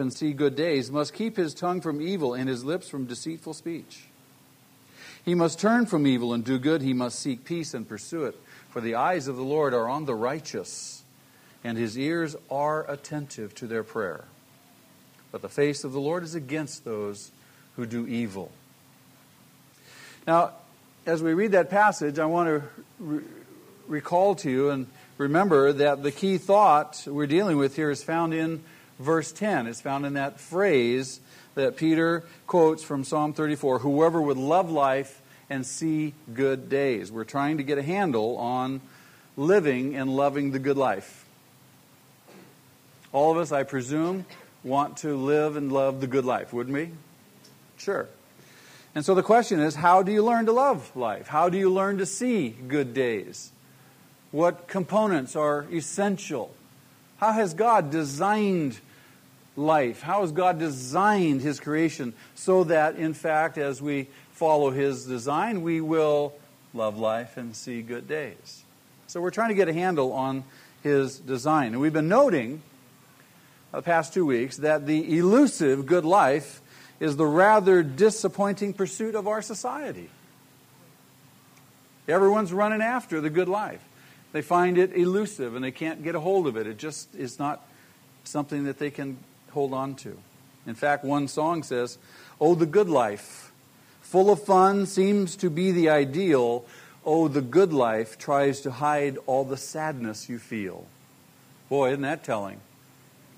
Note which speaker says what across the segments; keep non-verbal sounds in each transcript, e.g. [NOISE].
Speaker 1: and see good days must keep his tongue from evil and his lips from deceitful speech. He must turn from evil and do good. He must seek peace and pursue it. For the eyes of the Lord are on the righteous, and his ears are attentive to their prayer. But the face of the Lord is against those who do evil. Now, as we read that passage, I want to re- recall to you and remember that the key thought we're dealing with here is found in verse 10. It's found in that phrase that Peter quotes from Psalm 34 Whoever would love life and see good days. We're trying to get a handle on living and loving the good life. All of us, I presume, want to live and love the good life, wouldn't we? Sure. And so the question is how do you learn to love life? How do you learn to see good days? What components are essential? How has God designed life? How has God designed His creation so that, in fact, as we follow His design, we will love life and see good days? So we're trying to get a handle on His design. And we've been noting uh, the past two weeks that the elusive good life is the rather disappointing pursuit of our society. Everyone's running after the good life. They find it elusive and they can't get a hold of it. It just is not something that they can hold on to. In fact, one song says, Oh, the good life, full of fun, seems to be the ideal. Oh, the good life tries to hide all the sadness you feel. Boy, isn't that telling?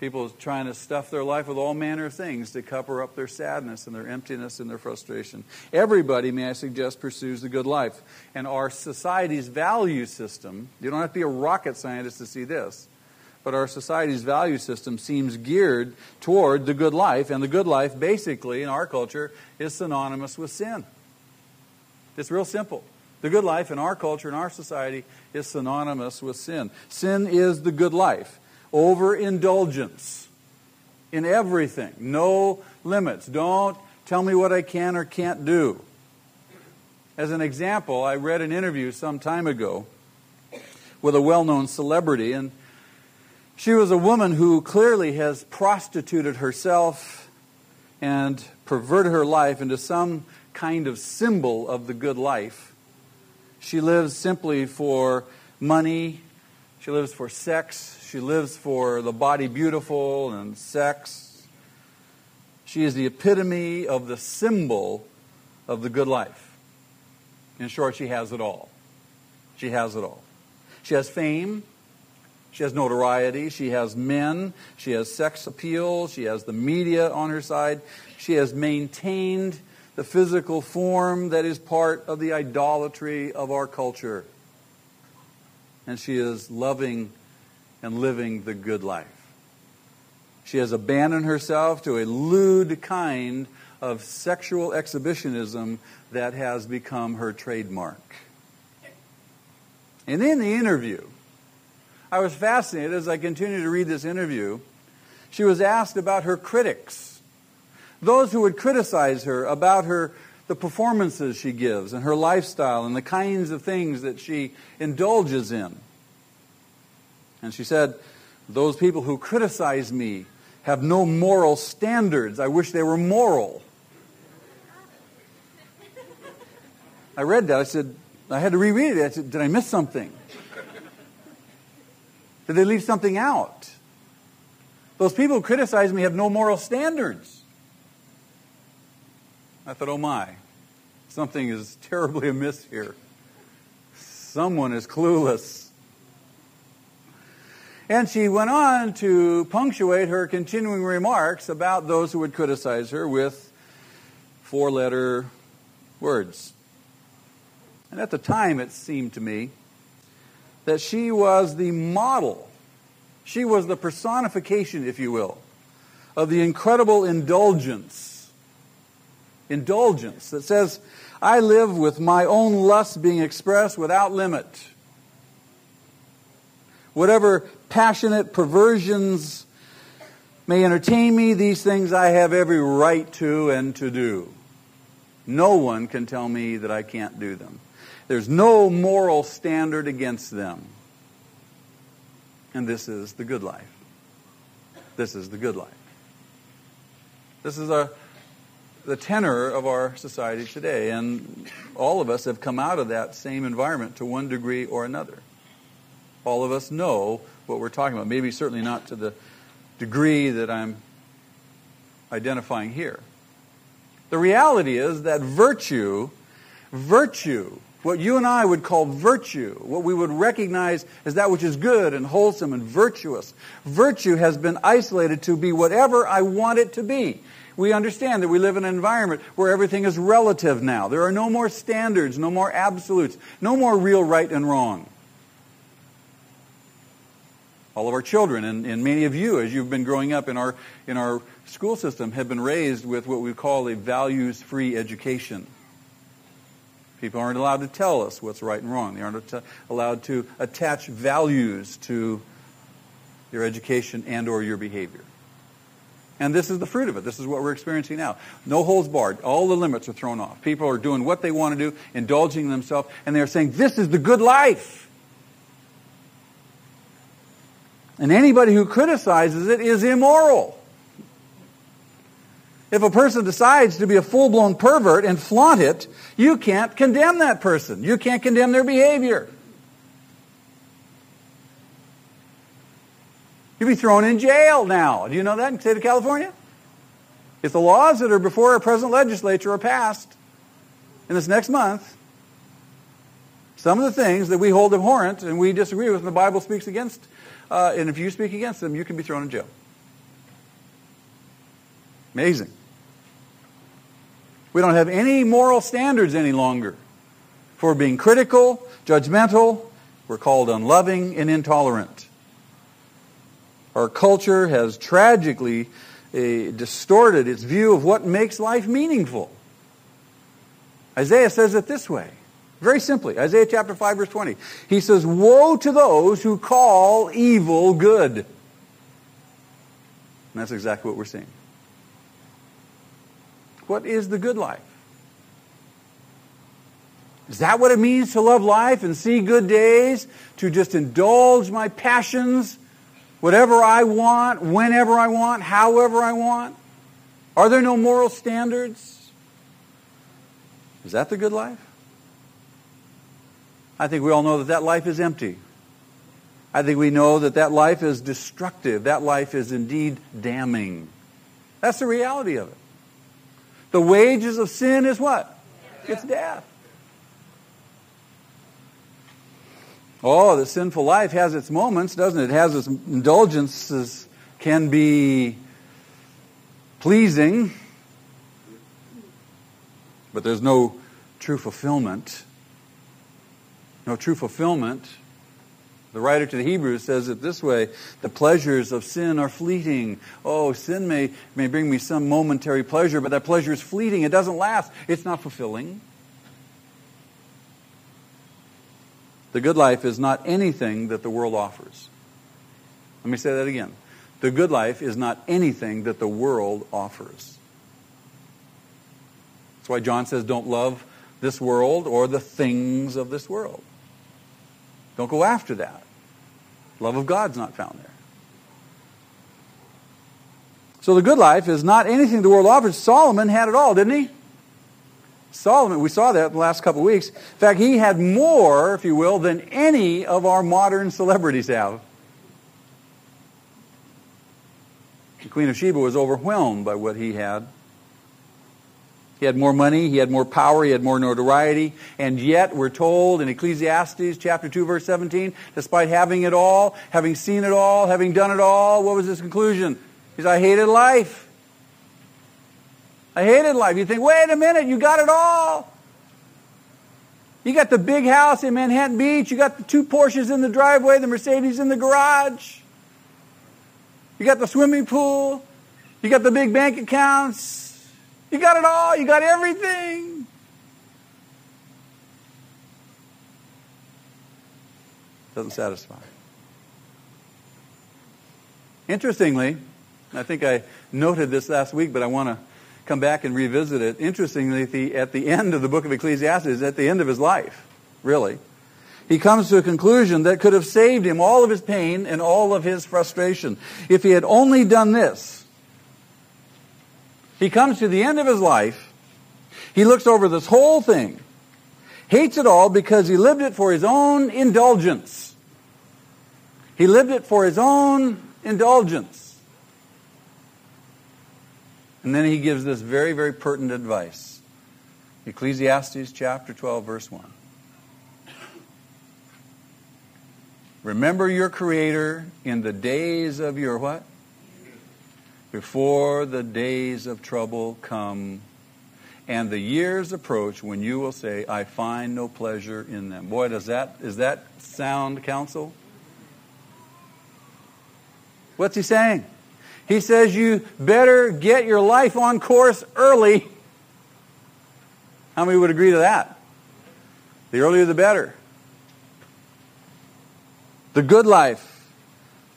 Speaker 1: People trying to stuff their life with all manner of things to cover up their sadness and their emptiness and their frustration. Everybody, may I suggest, pursues the good life. And our society's value system, you don't have to be a rocket scientist to see this, but our society's value system seems geared toward the good life. And the good life, basically, in our culture, is synonymous with sin. It's real simple. The good life in our culture, in our society, is synonymous with sin. Sin is the good life overindulgence in everything, no limits. Don't tell me what I can or can't do. As an example, I read an interview some time ago with a well known celebrity, and she was a woman who clearly has prostituted herself and perverted her life into some kind of symbol of the good life. She lives simply for money, she lives for sex, she lives for the body beautiful and sex. She is the epitome of the symbol of the good life. In short, she has it all. She has it all. She has fame. She has notoriety. She has men. She has sex appeal. She has the media on her side. She has maintained the physical form that is part of the idolatry of our culture. And she is loving and living the good life. She has abandoned herself to a lewd kind of sexual exhibitionism that has become her trademark. And in the interview, I was fascinated as I continued to read this interview. She was asked about her critics, those who would criticize her about her the performances she gives and her lifestyle and the kinds of things that she indulges in. And she said, Those people who criticize me have no moral standards. I wish they were moral. I read that. I said, I had to reread it. I said, Did I miss something? Did they leave something out? Those people who criticize me have no moral standards. I thought, oh my, something is terribly amiss here. Someone is clueless. And she went on to punctuate her continuing remarks about those who would criticize her with four letter words. And at the time, it seemed to me that she was the model, she was the personification, if you will, of the incredible indulgence. Indulgence that says, I live with my own lust being expressed without limit. Whatever passionate perversions may entertain me, these things I have every right to and to do. No one can tell me that I can't do them. There's no moral standard against them. And this is the good life. This is the good life. This is a, the tenor of our society today. And all of us have come out of that same environment to one degree or another. All of us know what we're talking about. Maybe certainly not to the degree that I'm identifying here. The reality is that virtue, virtue, what you and I would call virtue, what we would recognize as that which is good and wholesome and virtuous, virtue has been isolated to be whatever I want it to be. We understand that we live in an environment where everything is relative now. There are no more standards, no more absolutes, no more real right and wrong. All of our children and, and many of you, as you've been growing up in our, in our school system, have been raised with what we call a values free education. People aren't allowed to tell us what's right and wrong. They aren't allowed to attach values to your education and or your behavior. And this is the fruit of it. This is what we're experiencing now. No holds barred. All the limits are thrown off. People are doing what they want to do, indulging themselves, and they're saying, this is the good life. And anybody who criticizes it is immoral. If a person decides to be a full blown pervert and flaunt it, you can't condemn that person. You can't condemn their behavior. You'd be thrown in jail now. Do you know that in the state of California? If the laws that are before our present legislature are passed in this next month, some of the things that we hold abhorrent and we disagree with and the Bible speaks against, uh, and if you speak against them, you can be thrown in jail. Amazing. We don't have any moral standards any longer for being critical, judgmental. We're called unloving and intolerant. Our culture has tragically uh, distorted its view of what makes life meaningful. Isaiah says it this way. Very simply, Isaiah chapter 5 verse 20. He says, Woe to those who call evil good. And that's exactly what we're seeing. What is the good life? Is that what it means to love life and see good days? To just indulge my passions, whatever I want, whenever I want, however I want? Are there no moral standards? Is that the good life? I think we all know that that life is empty. I think we know that that life is destructive. That life is indeed damning. That's the reality of it. The wages of sin is what? It's death. Oh, the sinful life has its moments, doesn't it? It has its indulgences, can be pleasing, but there's no true fulfillment. No true fulfillment. The writer to the Hebrews says it this way The pleasures of sin are fleeting. Oh, sin may, may bring me some momentary pleasure, but that pleasure is fleeting. It doesn't last, it's not fulfilling. The good life is not anything that the world offers. Let me say that again. The good life is not anything that the world offers. That's why John says, don't love this world or the things of this world. Don't go after that. Love of God's not found there. So the good life is not anything the world offers. Solomon had it all, didn't he? Solomon, we saw that in the last couple of weeks. In fact, he had more, if you will, than any of our modern celebrities have. The Queen of Sheba was overwhelmed by what he had. He had more money, he had more power, he had more notoriety, and yet we're told in Ecclesiastes chapter 2 verse 17, despite having it all, having seen it all, having done it all, what was his conclusion? He said, I hated life. I hated life. You think, wait a minute, you got it all. You got the big house in Manhattan Beach. You got the two Porsches in the driveway, the Mercedes in the garage. You got the swimming pool. You got the big bank accounts. You got it all. You got everything. Doesn't satisfy. Interestingly, I think I noted this last week, but I want to come back and revisit it. Interestingly, at the, at the end of the book of Ecclesiastes, at the end of his life, really, he comes to a conclusion that could have saved him all of his pain and all of his frustration. If he had only done this, He comes to the end of his life. He looks over this whole thing, hates it all because he lived it for his own indulgence. He lived it for his own indulgence. And then he gives this very, very pertinent advice. Ecclesiastes chapter 12, verse 1. Remember your Creator in the days of your what? Before the days of trouble come and the years approach when you will say, I find no pleasure in them. Boy, does that, is that sound counsel? What's he saying? He says you better get your life on course early. How many would agree to that? The earlier the better. The good life,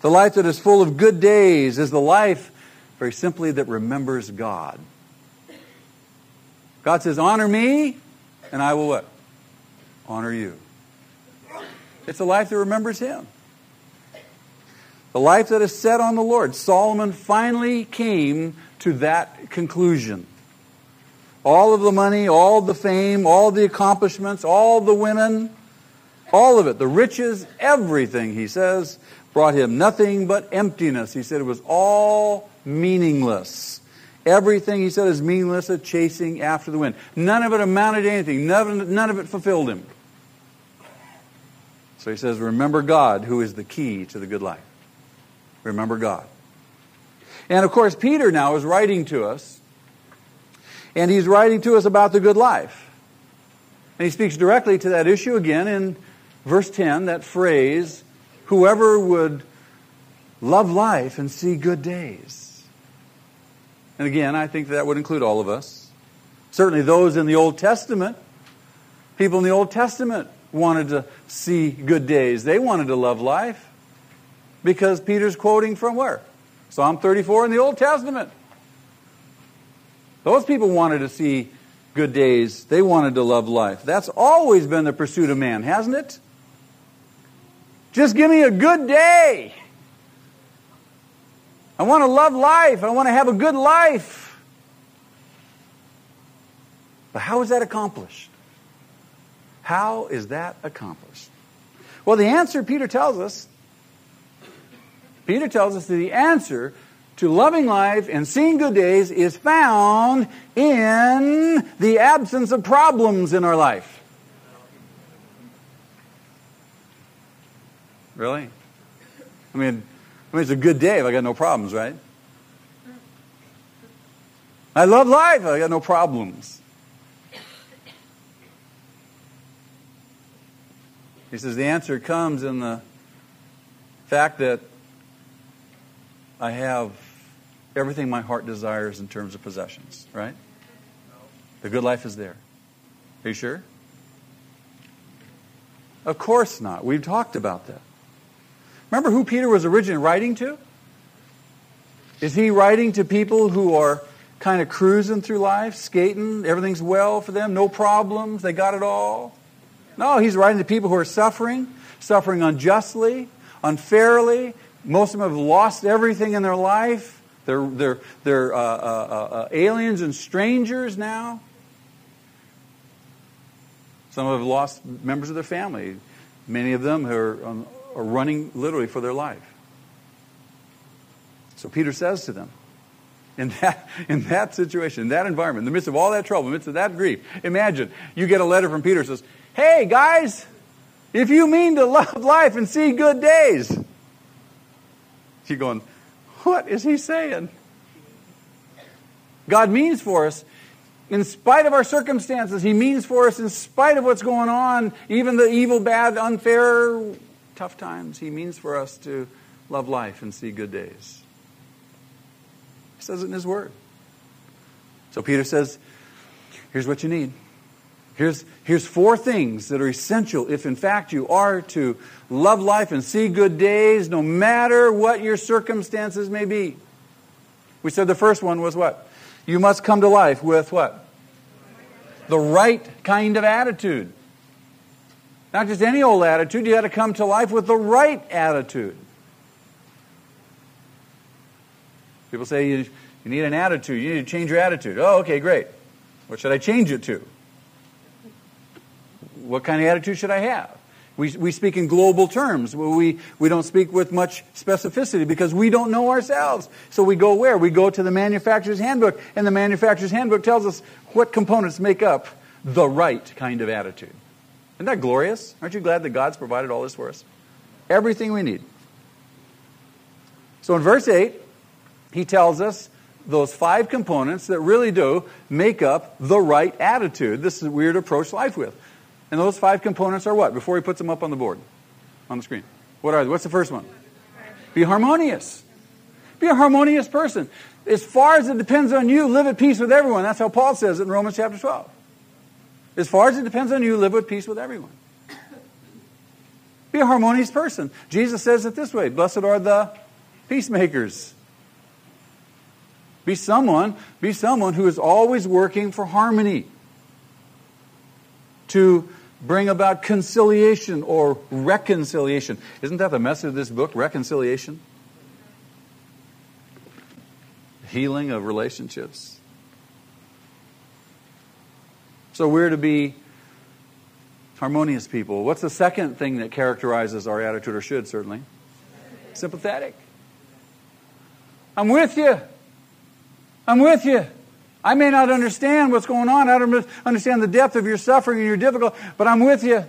Speaker 1: the life that is full of good days, is the life, very simply, that remembers God. God says, Honor me, and I will what? Honor you. It's a life that remembers Him. The life that is set on the Lord. Solomon finally came to that conclusion. All of the money, all the fame, all the accomplishments, all the women, all of it, the riches, everything, he says, brought him nothing but emptiness. He said it was all meaningless. Everything, he said, is meaningless, a chasing after the wind. None of it amounted to anything. None of, none of it fulfilled him. So he says, remember God, who is the key to the good life. Remember God. And of course, Peter now is writing to us, and he's writing to us about the good life. And he speaks directly to that issue again in verse 10, that phrase, whoever would love life and see good days. And again, I think that would include all of us. Certainly those in the Old Testament. People in the Old Testament wanted to see good days. They wanted to love life. Because Peter's quoting from where? Psalm 34 in the Old Testament. Those people wanted to see good days. They wanted to love life. That's always been the pursuit of man, hasn't it? Just give me a good day. I want to love life. I want to have a good life. But how is that accomplished? How is that accomplished? Well, the answer, Peter tells us, Peter tells us that the answer to loving life and seeing good days is found in the absence of problems in our life. Really? I mean, I mean, it's a good day if I got no problems, right? I love life. I got no problems. He says the answer comes in the fact that I have everything my heart desires in terms of possessions, right? The good life is there. Are you sure? Of course not. We've talked about that. Remember who Peter was originally writing to? Is he writing to people who are kind of cruising through life, skating, everything's well for them, no problems, they got it all? No, he's writing to people who are suffering, suffering unjustly, unfairly. Most of them have lost everything in their life. They're, they're, they're uh, uh, uh, aliens and strangers now. Some have lost members of their family. Many of them who are on are running literally for their life. So Peter says to them, in that, [LAUGHS] in that situation, in that environment, in the midst of all that trouble, in the midst of that grief, imagine you get a letter from Peter says, Hey, guys, if you mean to love life and see good days, you're going, What is he saying? God means for us, in spite of our circumstances, He means for us in spite of what's going on, even the evil, bad, unfair, tough times, He means for us to love life and see good days. He says it in His Word. So Peter says, here's what you need. Here's, here's four things that are essential if, in fact, you are to love life and see good days, no matter what your circumstances may be. We said the first one was what? You must come to life with what? The right kind of attitude. Not just any old attitude, you got to come to life with the right attitude. People say you, you need an attitude. You need to change your attitude. Oh, okay, great. What should I change it to? What kind of attitude should I have? We, we speak in global terms. We, we don't speak with much specificity because we don't know ourselves. So we go where? We go to the manufacturer's handbook, and the manufacturer's handbook tells us what components make up the right kind of attitude. Isn't that glorious? Aren't you glad that God's provided all this for us? Everything we need. So in verse 8, he tells us those five components that really do make up the right attitude. This is weird approach life with. And those five components are what? Before he puts them up on the board, on the screen. What are they? What's the first one? Be harmonious. Be a harmonious person. As far as it depends on you, live at peace with everyone. That's how Paul says it in Romans chapter 12. As far as it depends on you, live with peace with everyone. Be a harmonious person. Jesus says it this way Blessed are the peacemakers. Be someone, be someone who is always working for harmony. To bring about conciliation or reconciliation. Isn't that the message of this book, reconciliation? Healing of relationships. So we're to be harmonious people. What's the second thing that characterizes our attitude, or should certainly? Sympathetic. I'm with you. I'm with you. I may not understand what's going on. I don't understand the depth of your suffering and your difficulty, but I'm with you.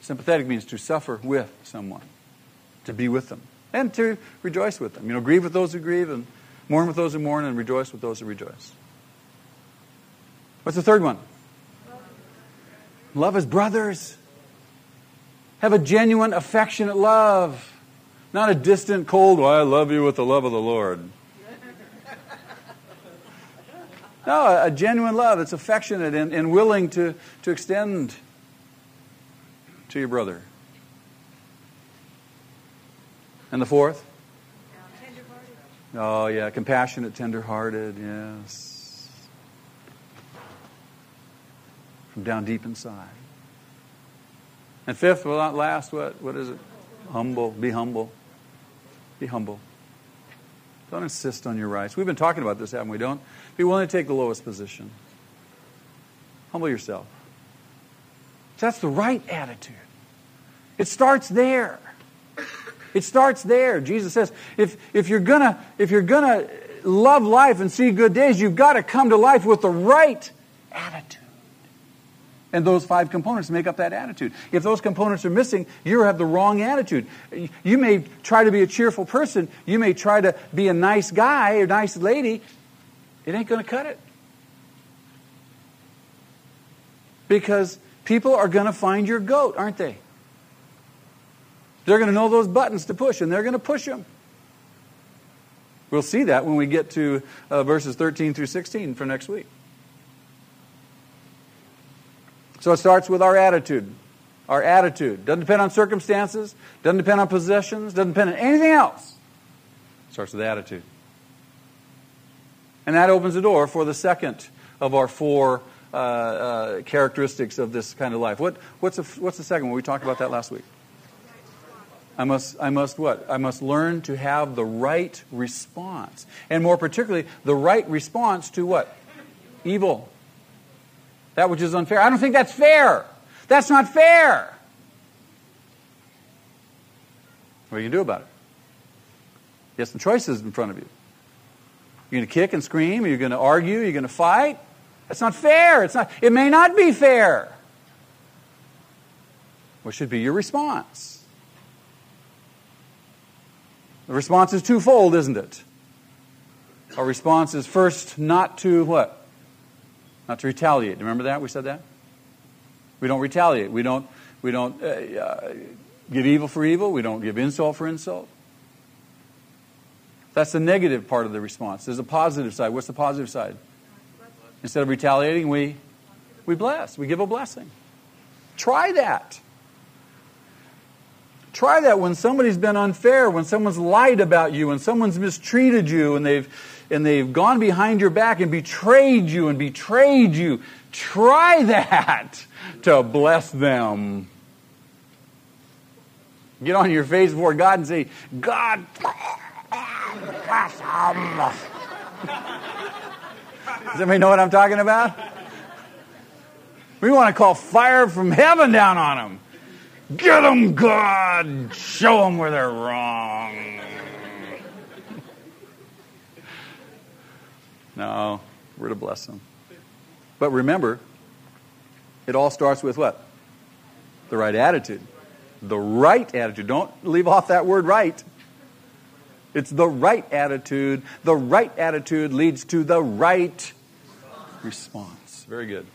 Speaker 1: Sympathetic means to suffer with someone, to be with them, and to rejoice with them. You know, grieve with those who grieve, and mourn with those who mourn, and rejoice with those who rejoice. What's the third one? Love as brothers. Have a genuine, affectionate love. Not a distant, cold, well, I love you with the love of the Lord. No, a genuine love that's affectionate and, and willing to, to extend to your brother. And the fourth? Oh, yeah, compassionate, tender-hearted, yes. From down deep inside. And fifth, well, not last, what, what is it? Humble. Be humble. Be humble. Don't insist on your rights. We've been talking about this, haven't we? Don't be willing to take the lowest position. Humble yourself. That's the right attitude. It starts there. It starts there. Jesus says, if, if you're gonna if you're gonna love life and see good days, you've got to come to life with the right attitude. And those five components make up that attitude. If those components are missing, you have the wrong attitude. You may try to be a cheerful person. You may try to be a nice guy or nice lady. It ain't going to cut it. Because people are going to find your goat, aren't they? They're going to know those buttons to push, and they're going to push them. We'll see that when we get to uh, verses 13 through 16 for next week. So it starts with our attitude. Our attitude. Doesn't depend on circumstances, doesn't depend on possessions, doesn't depend on anything else. It starts with attitude. And that opens the door for the second of our four uh, uh, characteristics of this kind of life. What, what's, what's the second one? We talked about that last week. I must, I must what? I must learn to have the right response. And more particularly, the right response to what? Evil that which is unfair. I don't think that's fair. That's not fair. What are you going to do about it? You have some choices in front of you. You're going to kick and scream. You're going to argue. You're going to fight. That's not fair. It's not. It may not be fair. What should be your response? The response is twofold, isn't it? Our response is first not to what? Not to retaliate. Remember that? We said that? We don't retaliate. We don't, we don't uh, uh, give evil for evil. We don't give insult for insult. That's the negative part of the response. There's a positive side. What's the positive side? Instead of retaliating, we, we bless. We give a blessing. Try that. Try that when somebody's been unfair, when someone's lied about you, when someone's mistreated you, and they've and they've gone behind your back and betrayed you and betrayed you. Try that [LAUGHS] to bless them. Get on your face before God and say, God, bless them. [LAUGHS] Does anybody know what I'm talking about? We want to call fire from heaven down on them. Get them, God! Show them where they're wrong. No, we're to bless them. But remember, it all starts with what? The right attitude. The right attitude. Don't leave off that word right. It's the right attitude. The right attitude leads to the right response. Very good.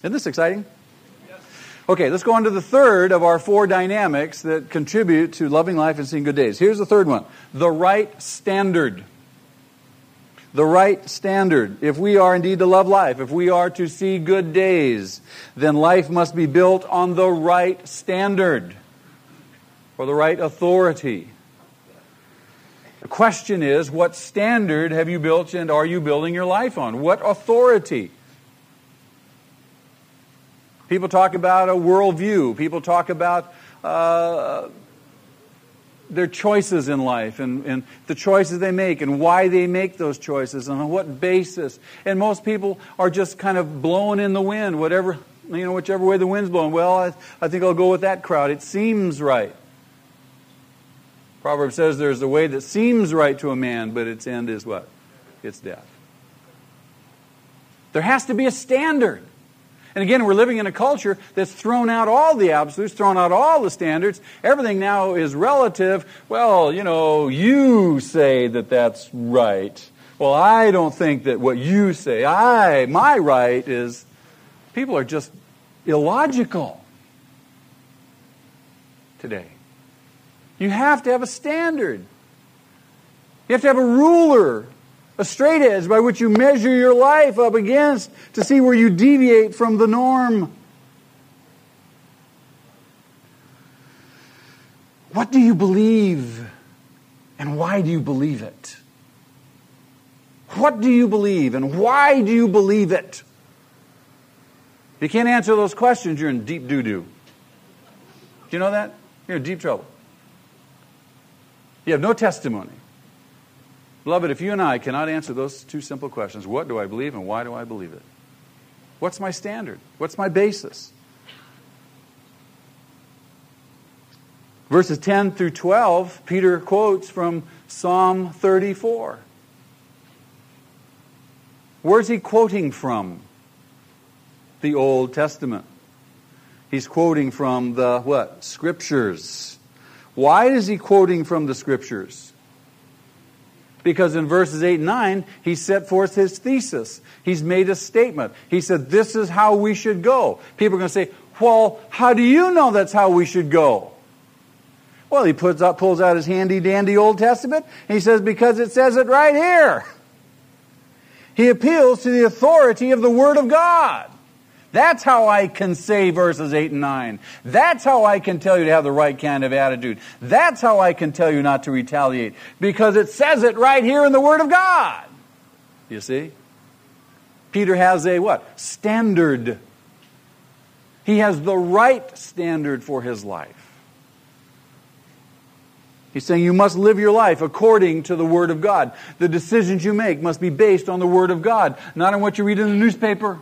Speaker 1: Isn't this exciting? Okay, let's go on to the third of our four dynamics that contribute to loving life and seeing good days. Here's the third one the right standard the right standard. If we are indeed to love life, if we are to see good days, then life must be built on the right standard or the right authority. The question is, what standard have you built and are you building your life on? What authority? People talk about a worldview. People talk about uh, their choices in life and, and the choices they make and why they make those choices and on what basis. And most people are just kind of blowing in the wind, whatever, you know, whichever way the wind's blowing. Well, I, I think I'll go with that crowd. It seems right. Proverbs says there's a way that seems right to a man, but its end is what? It's death. There has to be a standard. And again, we're living in a culture that's thrown out all the absolutes, thrown out all the standards. Everything now is relative. Well, you know, you say that that's right. Well, I don't think that what you say, I, my right is, people are just illogical today. You have to have a standard. You have to have a ruler a straight edge by which you measure your life up against to see where you deviate from the norm. What do you believe and why do you believe it? What do you believe and why do you believe it? If you can't answer those questions, you're in deep doo doo. Do you know that? You're in deep trouble. You have no testimony. Beloved, if you and I cannot answer those two simple questions, what do I believe and why do I believe it? What's my standard? What's my basis? Verses 10 through 12, Peter quotes from Psalm 34. Where's he quoting from? The Old Testament. He's quoting from the what? Scriptures. Why is he quoting from the Scriptures? Because in verses 8 and 9, he set forth his thesis. He's made a statement. He said, This is how we should go. People are going to say, Well, how do you know that's how we should go? Well, he puts pulls out his handy dandy Old Testament, and he says, Because it says it right here. He appeals to the authority of the Word of God. That's how I can say verses 8 and 9. That's how I can tell you to have the right kind of attitude. That's how I can tell you not to retaliate. Because it says it right here in the Word of God. You see? Peter has a what? Standard. He has the right standard for his life. He's saying you must live your life according to the Word of God. The decisions you make must be based on the Word of God, not on what you read in the newspaper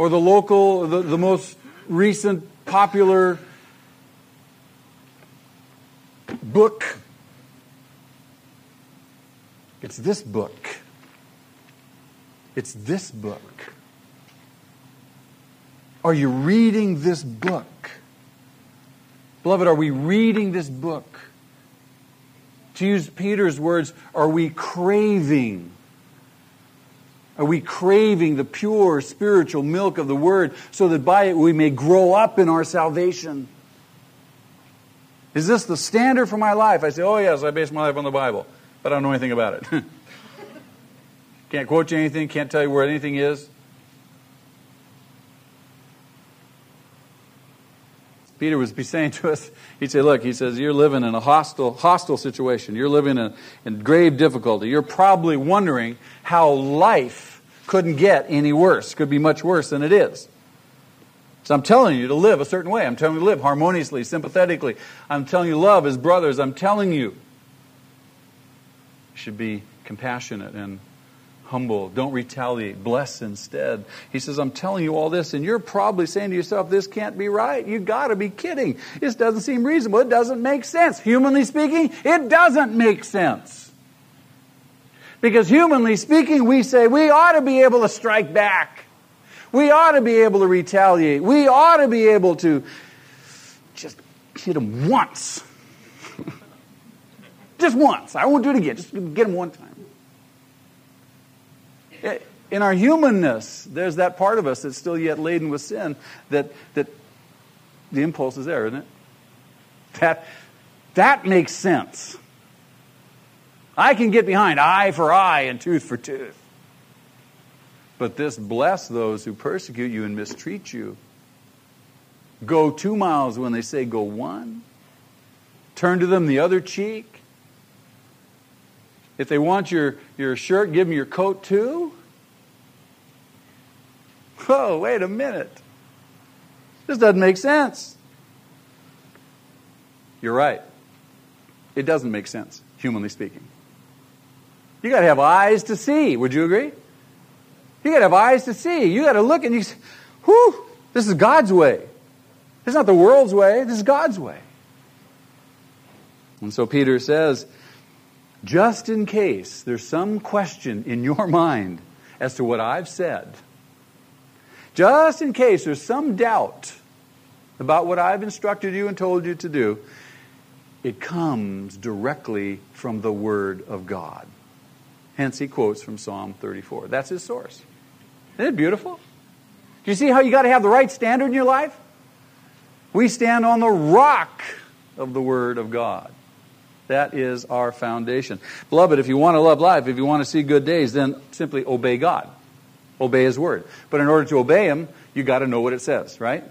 Speaker 1: or the local, the, the most recent popular book. It's this book. It's this book. Are you reading this book? Beloved, are we reading this book? To use Peter's words, are we craving are we craving the pure spiritual milk of the Word so that by it we may grow up in our salvation? Is this the standard for my life? I say, oh, yes, I base my life on the Bible, but I don't know anything about it. [LAUGHS] can't quote you anything, can't tell you where anything is. Peter was be saying to us, he'd say, look, he says, you're living in a hostile, hostile situation. You're living in, in grave difficulty. You're probably wondering how life couldn't get any worse, could be much worse than it is. So I'm telling you to live a certain way. I'm telling you to live harmoniously, sympathetically. I'm telling you love as brothers. I'm telling you. You should be compassionate and humble. Don't retaliate. Bless instead. He says, I'm telling you all this, and you're probably saying to yourself, this can't be right. You gotta be kidding. This doesn't seem reasonable. It doesn't make sense. Humanly speaking, it doesn't make sense. Because humanly speaking, we say we ought to be able to strike back. We ought to be able to retaliate. We ought to be able to just hit them once. [LAUGHS] just once. I won't do it again. Just get them one time. Eh, in our humanness, there's that part of us that's still yet laden with sin that, that the impulse is there, isn't it? That, that makes sense. I can get behind eye for eye and tooth for tooth. But this bless those who persecute you and mistreat you. Go two miles when they say go one. Turn to them the other cheek. If they want your, your shirt, give them your coat too. Oh, wait a minute. This doesn't make sense. You're right. It doesn't make sense, humanly speaking. You got to have eyes to see. Would you agree? You got to have eyes to see. You got to look and you say, whew, this is God's way. This is not the world's way. This is God's way. And so Peter says, just in case there's some question in your [LAUGHS] mind as to what I've said, just in case there's some doubt about what I've instructed you and told you to do, it comes directly from the Word of God. Hence, he quotes from Psalm 34. That's his source. Isn't it beautiful? Do you see how you got to have the right standard in your life? We stand on the rock of the Word of God. That is our foundation. Beloved, if you want to love life, if you want to see good days, then simply obey God. Obey His Word. But in order to obey Him, you got to know what it says, right?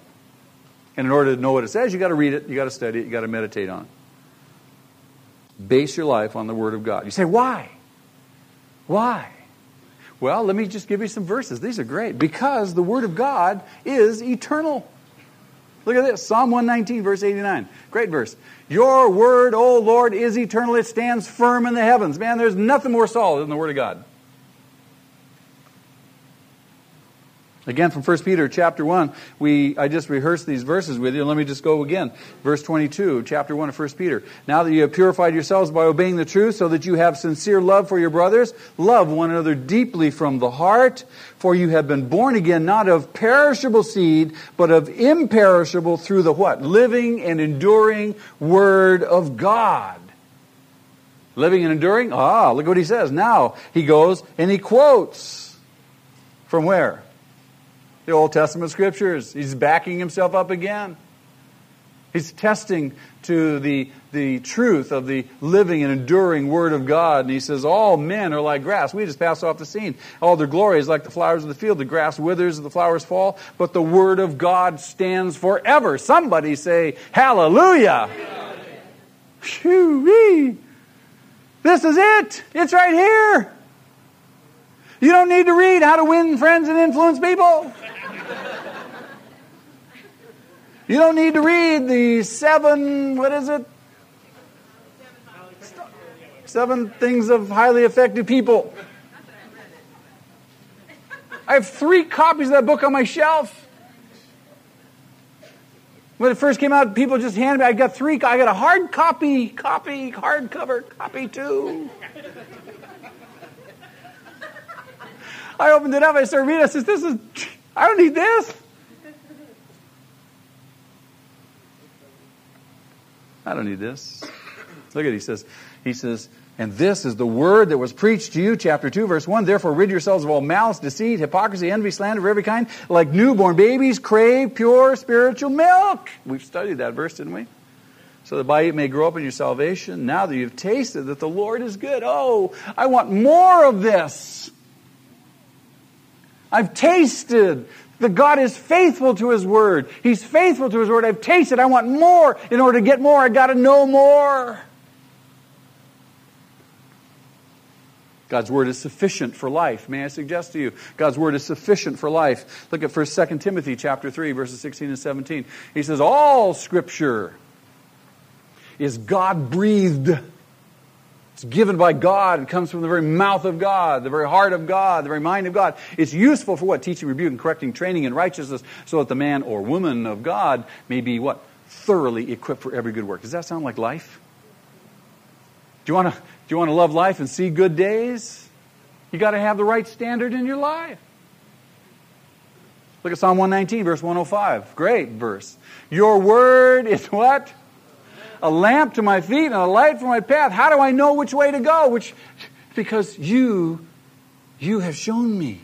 Speaker 1: And in order to know what it says, you got to read it, you got to study it, you got to meditate on it. Base your life on the Word of God. You say, why? Why? Well, let me just give you some verses. These are great. Because the Word of God is eternal. Look at this Psalm 119, verse 89. Great verse. Your Word, O Lord, is eternal. It stands firm in the heavens. Man, there's nothing more solid than the Word of God. Again, from 1 Peter chapter 1, we, I just rehearsed these verses with you. Let me just go again. Verse 22, chapter 1 of 1 Peter. Now that you have purified yourselves by obeying the truth, so that you have sincere love for your brothers, love one another deeply from the heart, for you have been born again, not of perishable seed, but of imperishable through the what? Living and enduring Word of God. Living and enduring? Ah, look what he says. Now he goes and he quotes. From where? The Old Testament scriptures. He's backing himself up again. He's testing to the, the truth of the living and enduring Word of God. And he says, All men are like grass. We just pass off the scene. All their glory is like the flowers of the field. The grass withers and the flowers fall, but the Word of God stands forever. Somebody say, Hallelujah! Shoo-wee. This is it. It's right here. You don't need to read how to win friends and influence people. You don't need to read the seven, what is it? Seven things of highly effective people. I have three copies of that book on my shelf. When it first came out, people just handed me. I got three. I got a hard copy, copy, hardcover, copy two. I opened it up. I started reading. I said, "This is. I don't need this." I don't need this. Look at it. He says, he says, and this is the word that was preached to you, chapter 2, verse 1. Therefore, rid yourselves of all malice, deceit, hypocrisy, envy, slander of every kind. Like newborn babies, crave pure spiritual milk. We've studied that verse, didn't we? So that by it may grow up in your salvation. Now that you've tasted that the Lord is good. Oh, I want more of this. I've tasted that God is faithful to His Word. He's faithful to His Word. I've tasted. I want more. In order to get more, I got to know more. God's word is sufficient for life. May I suggest to you, God's word is sufficient for life. Look at 1 2 Timothy chapter 3, verses 16 and 17. He says, All scripture is God breathed. It's given by God. It comes from the very mouth of God, the very heart of God, the very mind of God. It's useful for what? Teaching, rebuking, correcting, training in righteousness, so that the man or woman of God may be what? Thoroughly equipped for every good work. Does that sound like life? Do you want to, do you want to love life and see good days? You got to have the right standard in your life. Look at Psalm 119, verse 105. Great verse. Your word is what? A lamp to my feet and a light for my path. How do I know which way to go? Which because you you have shown me.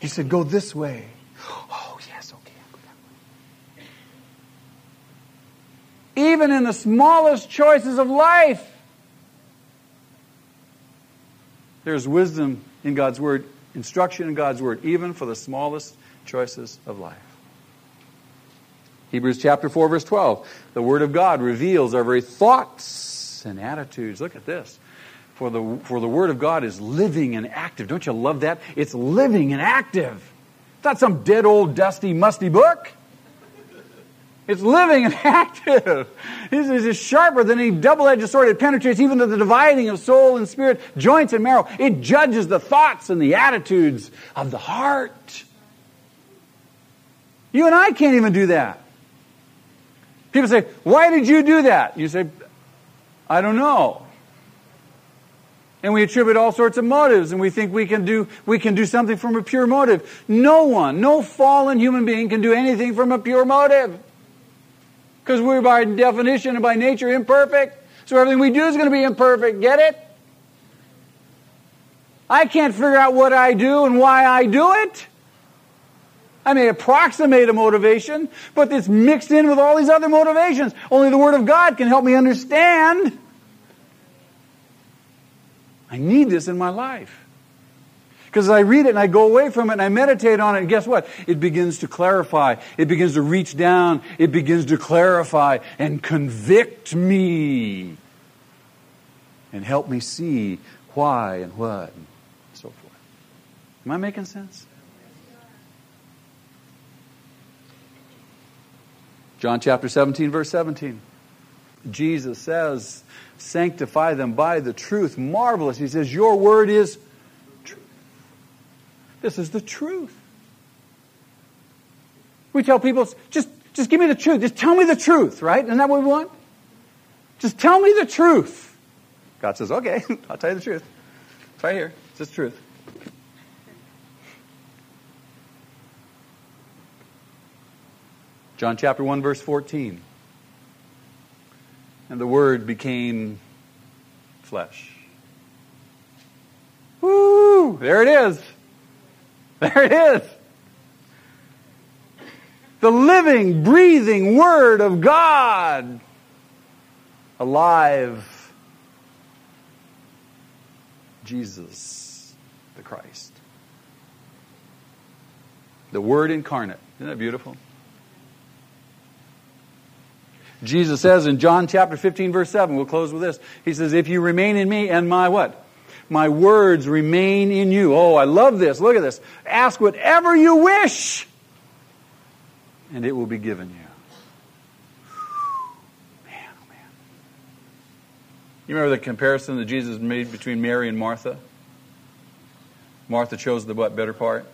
Speaker 1: He said, Go this way. Oh, yes, okay. go that way. Even in the smallest choices of life. There's wisdom in God's Word, instruction in God's Word, even for the smallest choices of life. Hebrews chapter 4, verse 12. The Word of God reveals our very thoughts and attitudes. Look at this. For the, for the Word of God is living and active. Don't you love that? It's living and active. It's not some dead, old, dusty, musty book. It's living and [LAUGHS] active. It is sharper than any double-edged sword. It penetrates even to the dividing of soul and spirit, joints and marrow. It judges the thoughts and the attitudes of the heart. You and I can't even do that. People say, why did you do that? You say, I don't know. And we attribute all sorts of motives and we think we can do, we can do something from a pure motive. No one, no fallen human being can do anything from a pure motive. Because we're by definition and by nature imperfect. So everything we do is going to be imperfect. Get it? I can't figure out what I do and why I do it. I may approximate a motivation, but it's mixed in with all these other motivations. Only the Word of God can help me understand. I need this in my life. Because I read it and I go away from it and I meditate on it, and guess what? It begins to clarify. It begins to reach down. It begins to clarify and convict me and help me see why and what and so forth. Am I making sense? John chapter 17, verse 17. Jesus says, Sanctify them by the truth. Marvelous. He says, Your word is truth. this is the truth. We tell people, just, just give me the truth. Just tell me the truth, right? Isn't that what we want? Just tell me the truth. God says, okay, [LAUGHS] I'll tell you the truth. It's right here. It's just truth. John chapter 1, verse 14. And the Word became flesh. Woo! There it is. There it is. The living, breathing Word of God. Alive. Jesus, the Christ. The Word incarnate. Isn't that beautiful? Jesus says in John chapter 15 verse 7, we'll close with this. He says, if you remain in me and my what? my words remain in you. Oh, I love this. Look at this. Ask whatever you wish, and it will be given you. Man, oh man. You remember the comparison that Jesus made between Mary and Martha? Martha chose the what better part?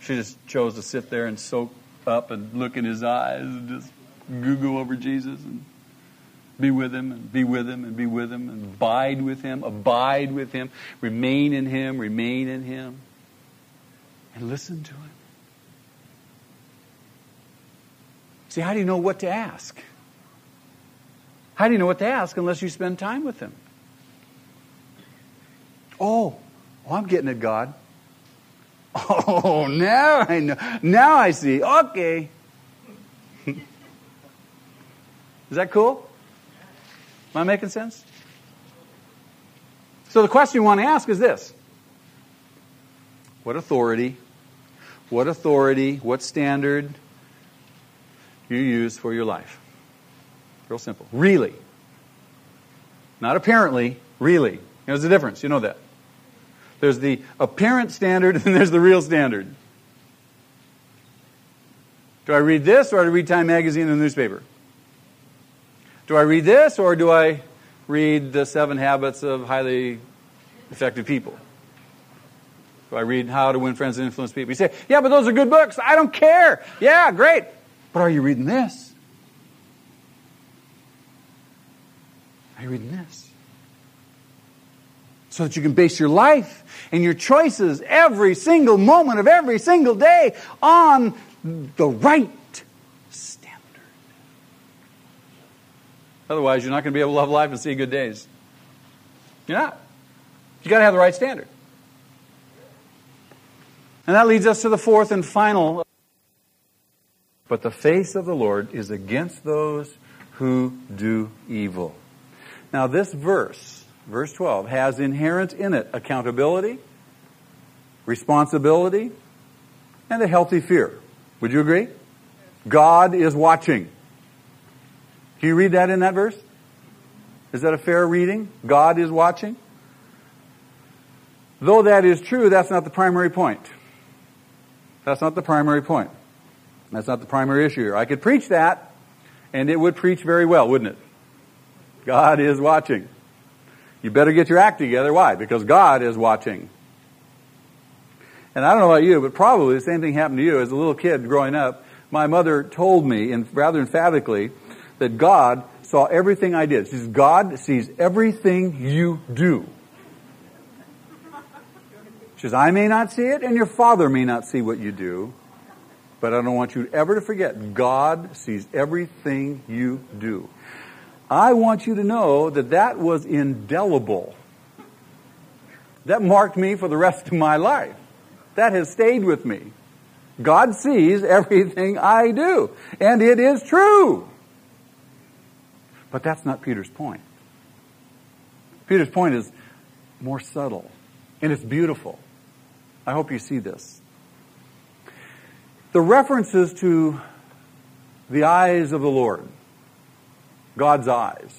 Speaker 1: She just chose to sit there and soak up and look in his eyes and just Google over Jesus and be with him and be with him and be with him and abide with him, abide with him, remain in him, remain in him, and listen to him. See, how do you know what to ask? How do you know what to ask unless you spend time with him? Oh, oh I'm getting it, God. [LAUGHS] Oh, now I know. Now I see. Okay. Is that cool? Am I making sense? So the question you want to ask is this What authority, what authority, what standard you use for your life? Real simple. Really. Not apparently, really. There's a difference. You know that. There's the apparent standard [LAUGHS] and there's the real standard. Do I read this or do I read Time Magazine and the newspaper? Do I read this or do I read the seven habits of highly effective people? Do I read How to Win Friends and Influence People? You say, yeah, but those are good books. I don't care. Yeah, great. But are you reading this? Are you reading this? So that you can base your life and your choices every single moment of every single day on the right standard. Otherwise, you're not going to be able to love life and see good days. You're not. You've got to have the right standard. And that leads us to the fourth and final. But the face of the Lord is against those who do evil. Now, this verse, verse 12, has inherent in it accountability, responsibility, and a healthy fear. Would you agree? God is watching. Can you read that in that verse? Is that a fair reading? God is watching? Though that is true, that's not the primary point. That's not the primary point. That's not the primary issue here. I could preach that, and it would preach very well, wouldn't it? God is watching. You better get your act together. Why? Because God is watching. And I don't know about you, but probably the same thing happened to you as a little kid growing up. My mother told me, and rather emphatically, that God saw everything I did. She says, God sees everything you do. She says, I may not see it, and your father may not see what you do, but I don't want you ever to forget, God sees everything you do. I want you to know that that was indelible. That marked me for the rest of my life. That has stayed with me. God sees everything I do. And it is true. But that's not Peter's point. Peter's point is more subtle. And it's beautiful. I hope you see this. The references to the eyes of the Lord God's eyes.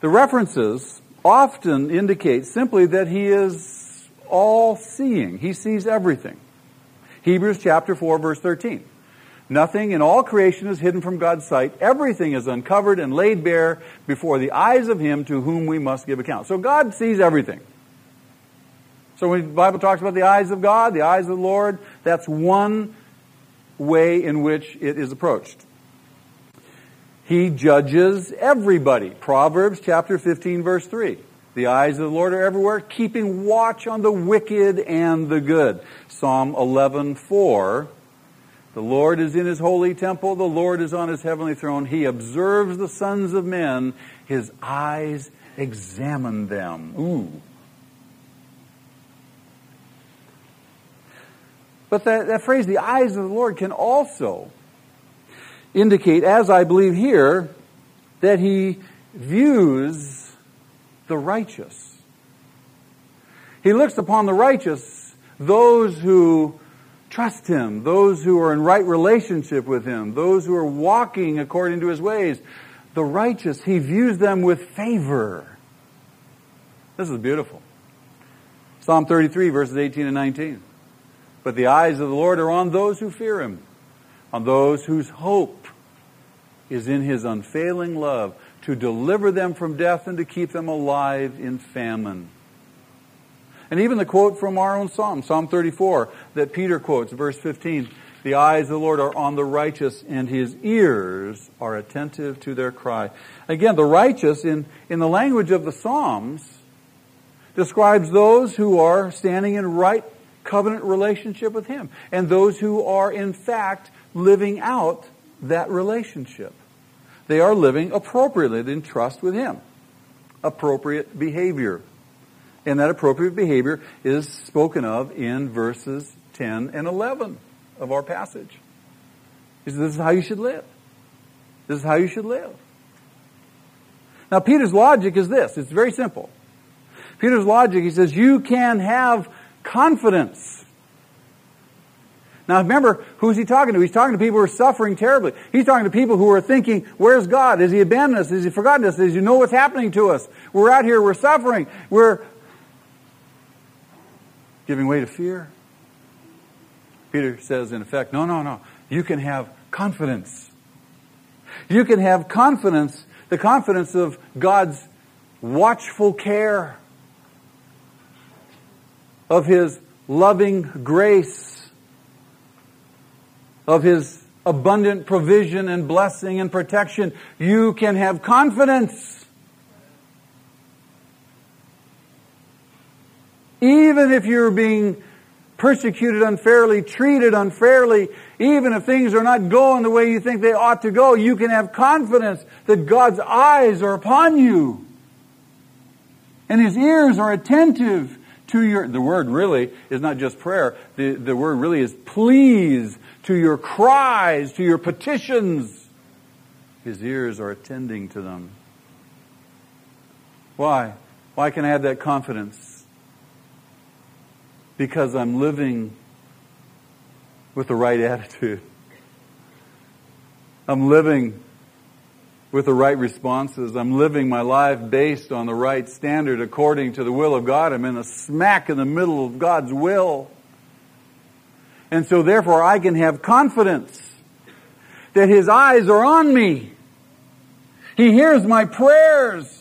Speaker 1: The references often indicate simply that He is all seeing. He sees everything. Hebrews chapter 4 verse 13. Nothing in all creation is hidden from God's sight. Everything is uncovered and laid bare before the eyes of Him to whom we must give account. So God sees everything. So when the Bible talks about the eyes of God, the eyes of the Lord, that's one way in which it is approached. He judges everybody. Proverbs chapter 15 verse 3. The eyes of the Lord are everywhere, keeping watch on the wicked and the good. Psalm 11:4. The Lord is in his holy temple, the Lord is on his heavenly throne. He observes the sons of men, his eyes examine them. Ooh. But that, that phrase, the eyes of the Lord, can also indicate, as I believe here, that he views the righteous. He looks upon the righteous, those who trust him, those who are in right relationship with him, those who are walking according to his ways. The righteous, he views them with favor. This is beautiful. Psalm 33 verses 18 and 19. But the eyes of the Lord are on those who fear him on those whose hope is in his unfailing love to deliver them from death and to keep them alive in famine. And even the quote from our own Psalm, Psalm 34, that Peter quotes, verse 15, the eyes of the Lord are on the righteous and his ears are attentive to their cry. Again, the righteous in, in the language of the Psalms describes those who are standing in right covenant relationship with him and those who are in fact living out that relationship. They are living appropriately in trust with Him. Appropriate behavior. And that appropriate behavior is spoken of in verses 10 and 11 of our passage. He says, this is how you should live. This is how you should live. Now, Peter's logic is this. It's very simple. Peter's logic, he says, you can have confidence Now remember, who's he talking to? He's talking to people who are suffering terribly. He's talking to people who are thinking, where's God? Has he abandoned us? Has he forgotten us? Does he know what's happening to us? We're out here, we're suffering. We're giving way to fear. Peter says, in effect, no, no, no. You can have confidence. You can have confidence, the confidence of God's watchful care, of His loving grace of His abundant provision and blessing and protection, you can have confidence. Even if you're being persecuted unfairly, treated unfairly, even if things are not going the way you think they ought to go, you can have confidence that God's eyes are upon you. And His ears are attentive to your, the word really is not just prayer, the, the word really is pleas to your cries, to your petitions. His ears are attending to them. Why? Why can I have that confidence? Because I'm living with the right attitude. I'm living with the right responses. I'm living my life based on the right standard according to the will of God. I'm in a smack in the middle of God's will. And so therefore I can have confidence that His eyes are on me. He hears my prayers.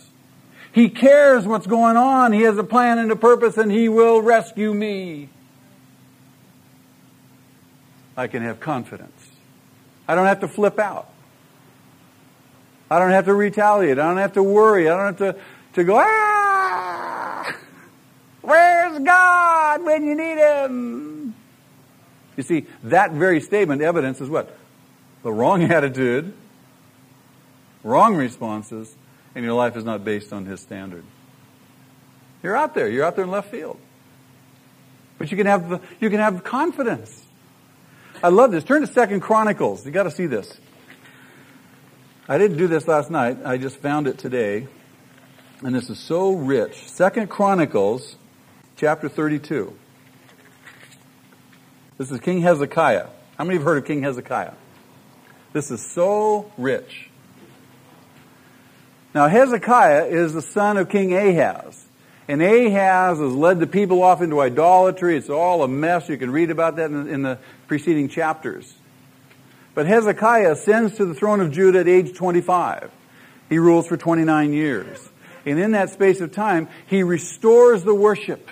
Speaker 1: He cares what's going on. He has a plan and a purpose and He will rescue me. I can have confidence. I don't have to flip out. I don't have to retaliate. I don't have to worry. I don't have to, to go, ah! Where's God when you need Him? You see, that very statement evidences what? The wrong [LAUGHS] attitude, wrong responses, and your life is not based on His standard. You're out there. You're out there in left field. But you can have, you can have confidence. I love this. Turn to Second Chronicles. You got to see this. I didn't do this last night. I just found it today. And this is so rich. Second Chronicles, chapter 32. This is King Hezekiah. How many have heard of King Hezekiah? This is so rich. Now, Hezekiah is the son of King Ahaz. And Ahaz has led the people off into idolatry. It's all a mess. You can read about that in, in the preceding chapters. But Hezekiah ascends to the throne of Judah at age 25. He rules for 29 years. And in that space of time, he restores the worship.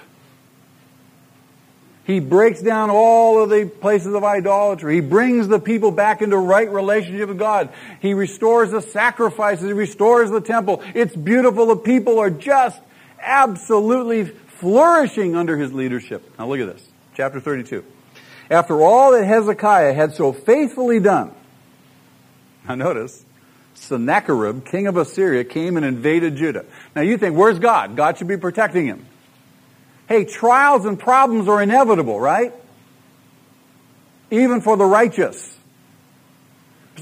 Speaker 1: He breaks down all of the places of idolatry. He brings the people back into right relationship with God. He restores the sacrifices. He restores the temple. It's beautiful. The people are just absolutely flourishing under his leadership. Now look at this. Chapter 32. After all that Hezekiah had so faithfully done, [LAUGHS] now notice, Sennacherib, king of Assyria, came and invaded Judah. Now you think, where's God? God should be protecting him. Hey, trials and problems are inevitable, right? Even for the righteous.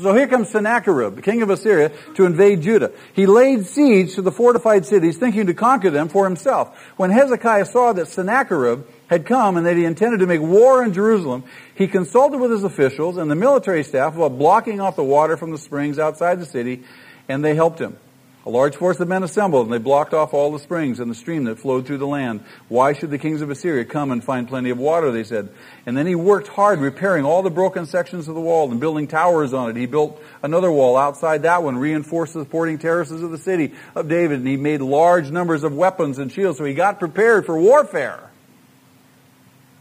Speaker 1: So here comes Sennacherib, the king of Assyria, to invade Judah. He laid siege to the fortified cities, thinking to conquer them for himself. When Hezekiah saw that Sennacherib had come and that he intended to make war in Jerusalem, he consulted with his officials and the military staff about blocking off the water from the springs outside the city, and they helped him. A large force of men assembled, and they blocked off all the springs and the stream that flowed through the land. Why should the kings of Assyria come and find plenty of water, they said. And then he worked hard repairing all the broken sections of the wall and building towers on it. He built another wall outside that one, reinforced the supporting terraces of the city of David, and he made large numbers of weapons and shields, so he got prepared for warfare.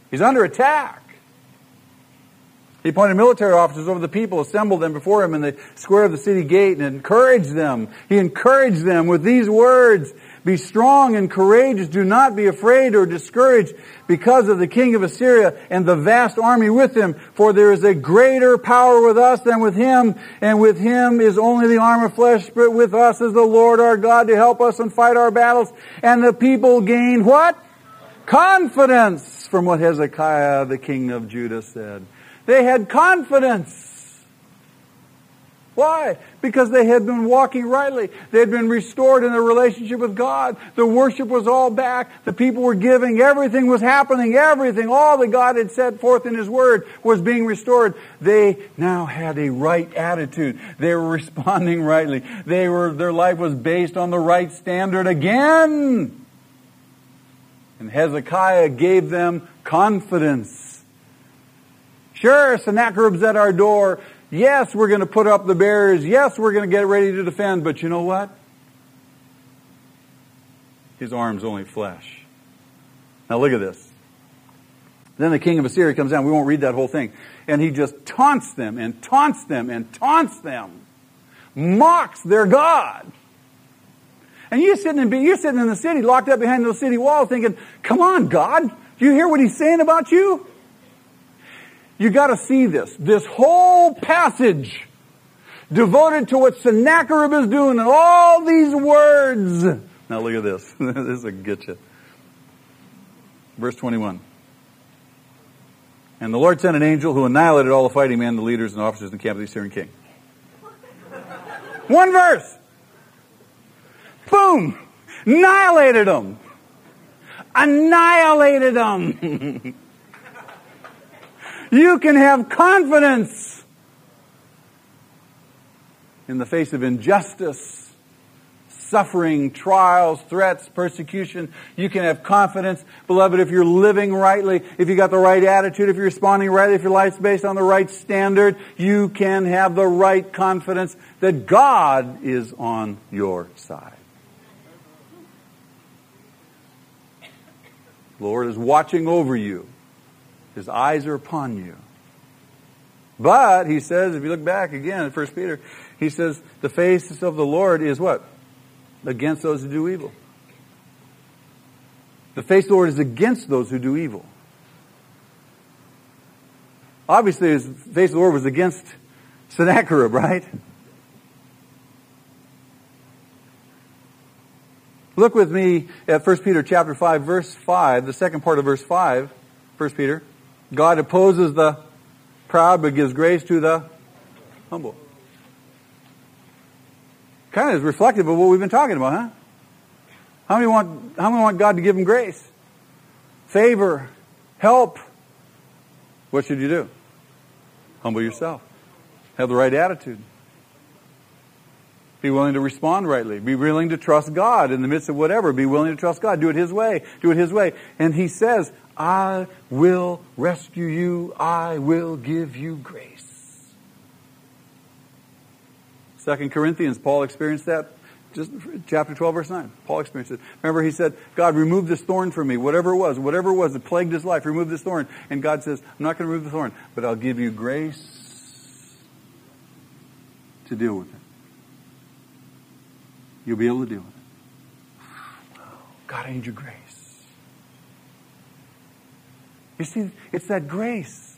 Speaker 1: He's under attack. He appointed military officers over the people, assembled them before him in the square of the city gate, and encouraged them. He encouraged them with these words, Be strong and courageous. Do not be afraid or discouraged because of the king of Assyria and the vast army with him. For there is a greater power with us than with him, and with him is only the arm of flesh, but with us is the Lord our God to help us and fight our battles. And the people gained what? Confidence from what Hezekiah, the king of Judah, said. They had confidence. Why? Because they had been walking rightly. They had been restored in their relationship with God. The worship was all back. The people were giving. Everything was happening. Everything, all that God had set forth in His Word was being restored. They now had a right attitude. They were [LAUGHS] responding rightly. They were, their life was based on the right standard again. And Hezekiah gave them confidence. Sure, Sennacherib's at our door. Yes, we're going to put up the barriers. Yes, we're going to get ready to defend. But you know what? His arm's only flesh. Now look at this. Then the king of Assyria comes down. We won't read that whole thing. And he just taunts them and taunts them and taunts them. Mocks their God. And you're sitting in, you're sitting in the city, locked up behind those city walls thinking, come on, God. Do you hear what he's saying about you? You gotta see this. This whole passage devoted to what Sennacherib is doing and all these words. Now look at this. [LAUGHS] this will get you. Verse 21. And the Lord sent an angel who annihilated all the fighting men, the leaders and officers in the camp of the Assyrian king. One verse. Boom! Annihilated them. Annihilated them. [LAUGHS] You can have confidence in the face of injustice, suffering, trials, threats, persecution. You can have confidence, beloved, if you're living rightly, if you got the right attitude, if you're responding rightly, if your life's based on the right standard, you can have the right confidence that God is on your side. Lord is watching over you. His eyes are upon you. But, he says, if you look back again at 1 Peter, he says, the face of the Lord is what? Against those who do evil. The face of the Lord is against those who do evil. Obviously, his face of the Lord was against Sennacherib, right? Look with me at 1 Peter chapter 5, verse 5, the second part of verse 5, 1 Peter. God opposes the proud but gives grace to the humble. Kind of is reflective of what we've been talking about, huh? How many want, how many want God to give them grace? Favor, help. What should you do? Humble yourself. Have the right attitude. Be willing to respond rightly. Be willing to trust God in the midst of whatever. Be willing to trust God. Do it His way. Do it His way. And He says, I will rescue you. I will give you grace. Second Corinthians, Paul experienced that. Just chapter 12 verse 9. Paul experienced it. Remember he said, God remove this thorn from me. Whatever it was, whatever it was that plagued his life, remove this thorn. And God says, I'm not going to remove the thorn, but I'll give you grace to deal with it. You'll be able to deal with it. [SIGHS] God, I need your grace. You see, it's that grace.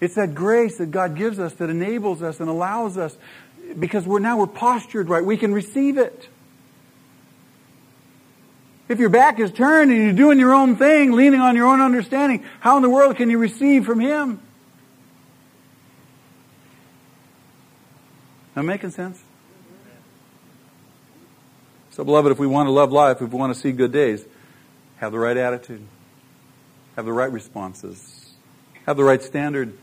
Speaker 1: It's that grace that God gives us that enables us and allows us because we're now we're postured right. We can receive it. If your back is turned and you're doing your own thing, leaning on your own understanding, how in the world can you receive from Him? Am I making sense? So, beloved, if we want to love life, if we want to see good days, have the right attitude have the right responses, have the right standard,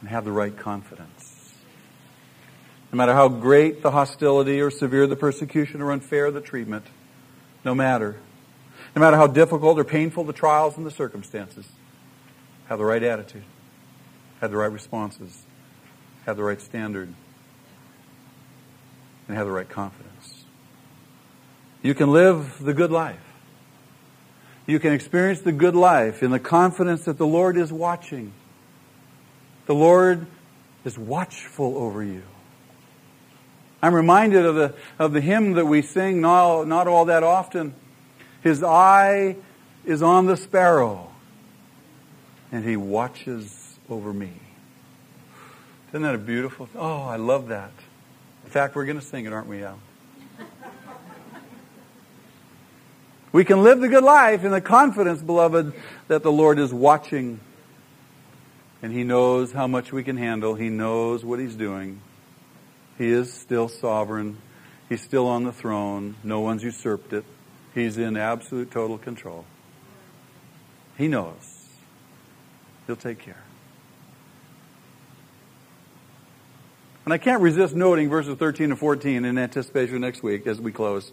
Speaker 1: and have the right confidence. No matter how great the hostility or severe the persecution or unfair the treatment, no matter, no matter how difficult or painful the trials and the circumstances, have the right attitude, have the right responses, have the right standard, and have the right confidence. You can live the good life you can experience the good life in the confidence that the Lord is watching. The Lord is watchful over you. I'm reminded of the, of the hymn that we sing not, not all that often. His eye is on the sparrow, and he watches over me. Isn't that a beautiful? Oh, I love that. In fact, we're going to sing it, aren't we, Al? We can live the good life in the confidence, beloved, that the Lord is watching. And He knows how much we can handle. He knows what He's doing. He is still sovereign. He's still on the throne. No one's usurped it. He's in absolute total control. He knows. He'll take care. And I can't resist noting verses 13 and 14 in anticipation of next week as we close.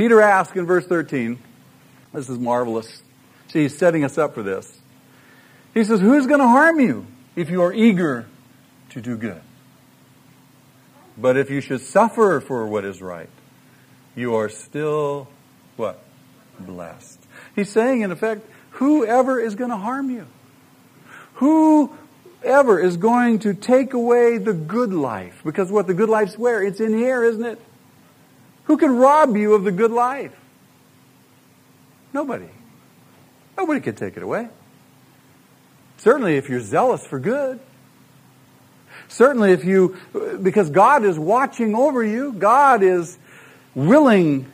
Speaker 1: Peter asks in verse 13, this is marvelous. See, he's setting us up for this. He says, Who's going to harm you if you are eager to do good? But if you should suffer for what is right, you are still what? Blessed. He's saying, in effect, whoever is going to harm you, whoever is going to take away the good life, because what the good life's where? It's in here, isn't it? Who can rob you of the good life? Nobody. Nobody can take it away. Certainly if you're zealous for good. Certainly if you, because God is watching over you, God is willing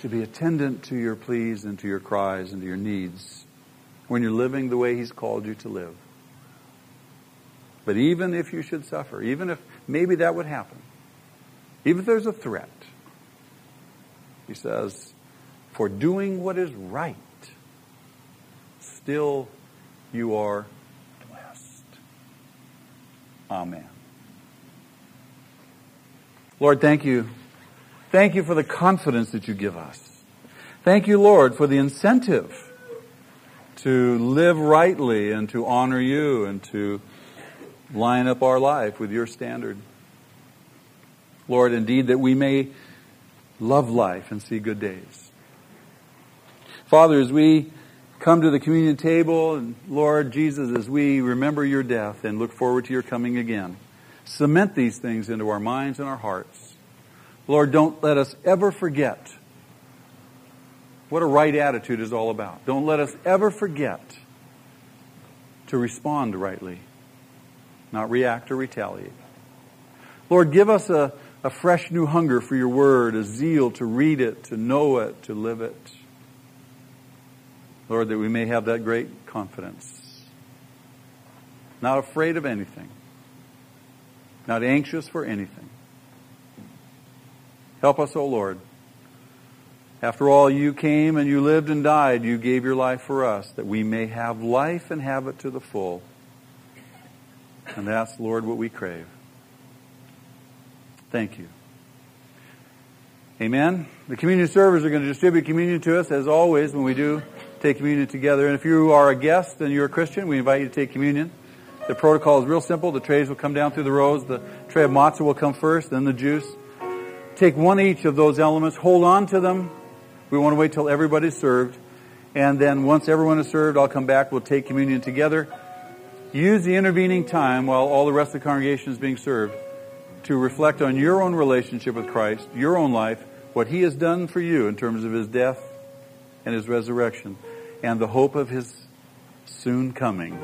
Speaker 1: to be attendant to your pleas and to your cries and to your needs when you're living the way He's called you to live. But even if you should suffer, even if maybe that would happen, even if there's a threat, He says, for doing what is right, still you are blessed. Amen. Lord, thank you. Thank you for the confidence that you give us. Thank you, Lord, for the incentive to live rightly and to honor you and to line up our life with your standard. Lord, indeed, that we may love life and see good days. Father, as we come to the communion table, and Lord Jesus, as we remember your death and look forward to your coming again, cement these things into our minds and our hearts. Lord, don't let us ever forget what a right attitude is all about. Don't let us ever forget to respond rightly, not react or retaliate. Lord, give us a, a fresh new hunger for your word, a zeal to read it, to know it, to live it. Lord, that we may have that great confidence. Not afraid of anything. Not anxious for anything. Help us, O oh Lord. After all, you came and you lived and died. You gave your life for us that we may have life and have it to the full. And that's, Lord, what we crave. Thank you. Amen. The communion servers are going to distribute communion to us as always when we do take communion together. And if you are a guest and you're a Christian, we invite you to take communion. The protocol is real simple. The trays will come down through the rows. The tray of matzah will come first, then the juice. Take one each of those elements. Hold on to them. We want to wait till everybody's served. And then once everyone is served, I'll come back. We'll take communion together. Use the intervening time while all the rest of the congregation is being served to reflect on your own relationship with Christ, your own life, what He has done for you in terms of His death and His resurrection and the hope of his soon coming.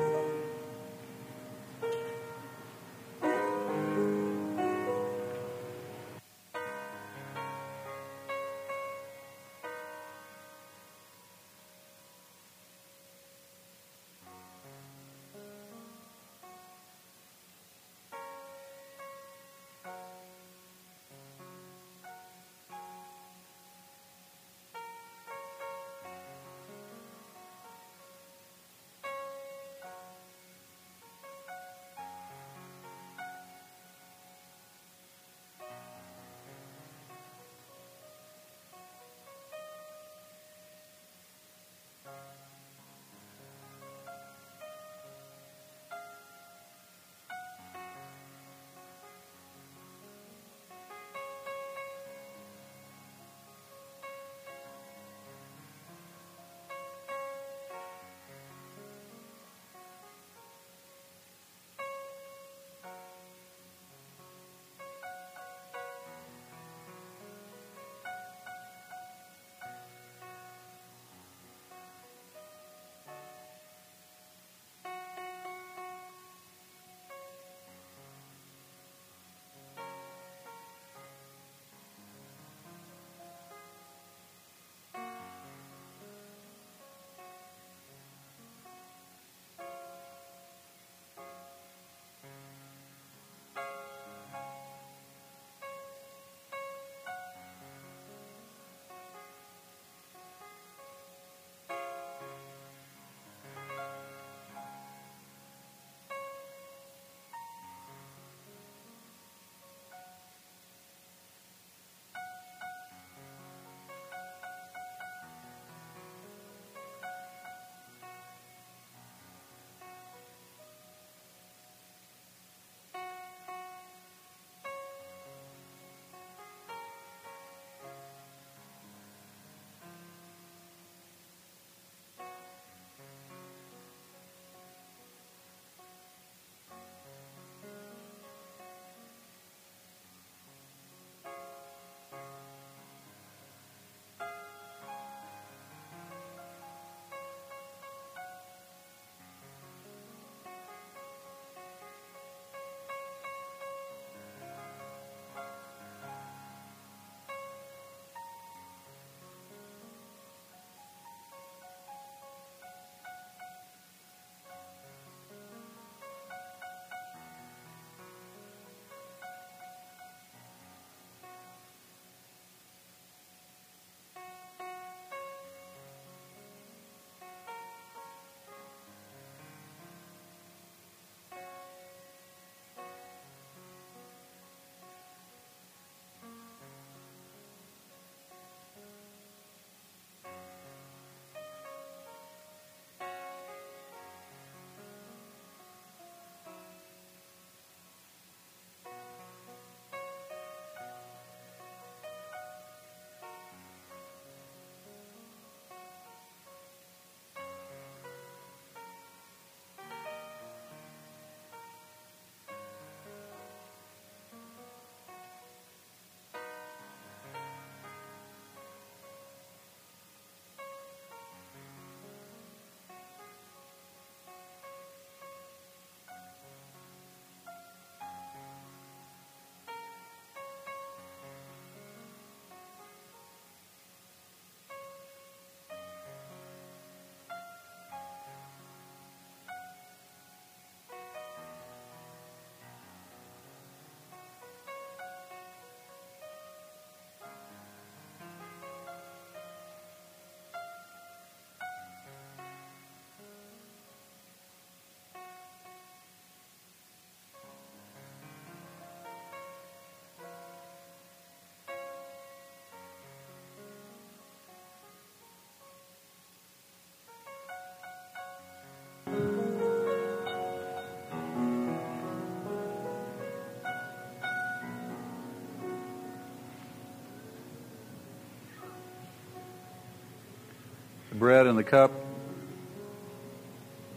Speaker 1: Bread and the cup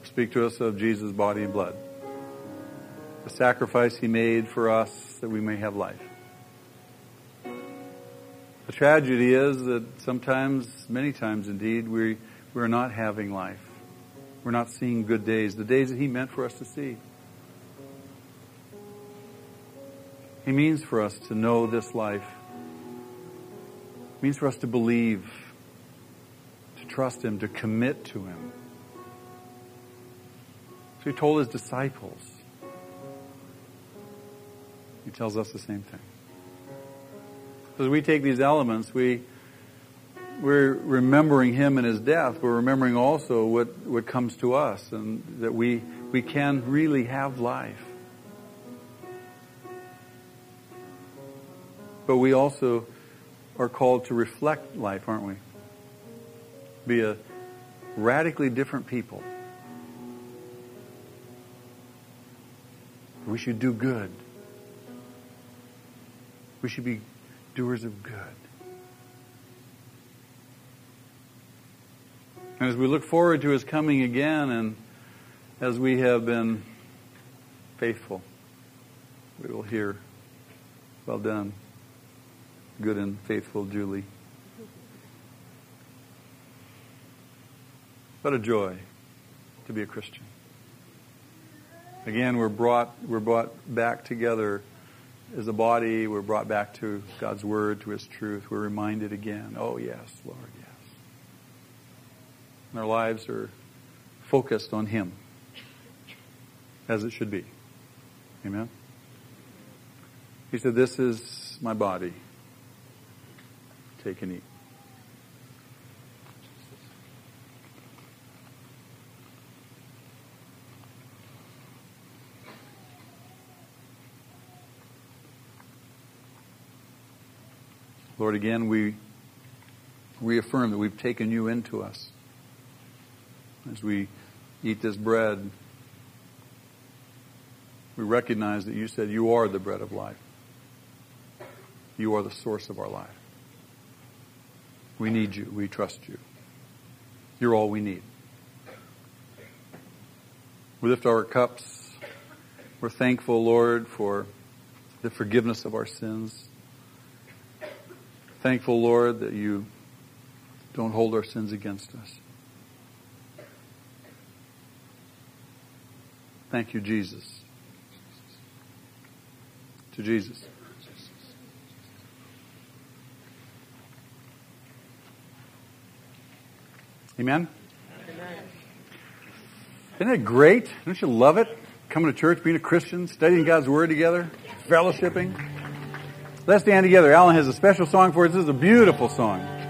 Speaker 1: speak to us of Jesus' body and blood. The sacrifice he made for us that we may have life. The tragedy is that sometimes, many times indeed, we, we're not having life. We're not seeing good days, the days that he meant for us to see. He means for us to know this life. Means for us to believe, trust Him, to commit to Him. So He told His disciples. He tells us the same thing. As we take these elements, we we're remembering him and his death. We're remembering also what, what comes to us and that we, we can really have life. But we also are called to reflect life, aren't we? Be a radically different people. We should do good. We should be doers of good. And as we look forward to his coming again and as we have been faithful, we will hear, well done, good and faithful Julie. What a joy to be a Christian. Again, we're brought, we're brought back together as a body. We're brought back to God's Word, to His truth. We're reminded again, oh yes, Lord, yes and our lives are focused on Him as it should be. Amen? He said, This is my body. Take and eat. Lord, again, we reaffirm that we've taken you into us as we eat this bread, we recognize that you said you are the bread of life. You are the source of our life. We need you. We trust you. You're all we need. We lift our cups. We're thankful, Lord, for the forgiveness of our sins. Thankful, Lord, that you don't hold our sins against us. Thank you, Jesus. To Jesus. Amen? Amen. Isn't it great? Don't you love it? Coming to church, being a Christian, studying God's Word together, fellowshipping. Let's stand together. Alan has a special song for us. This is a beautiful song.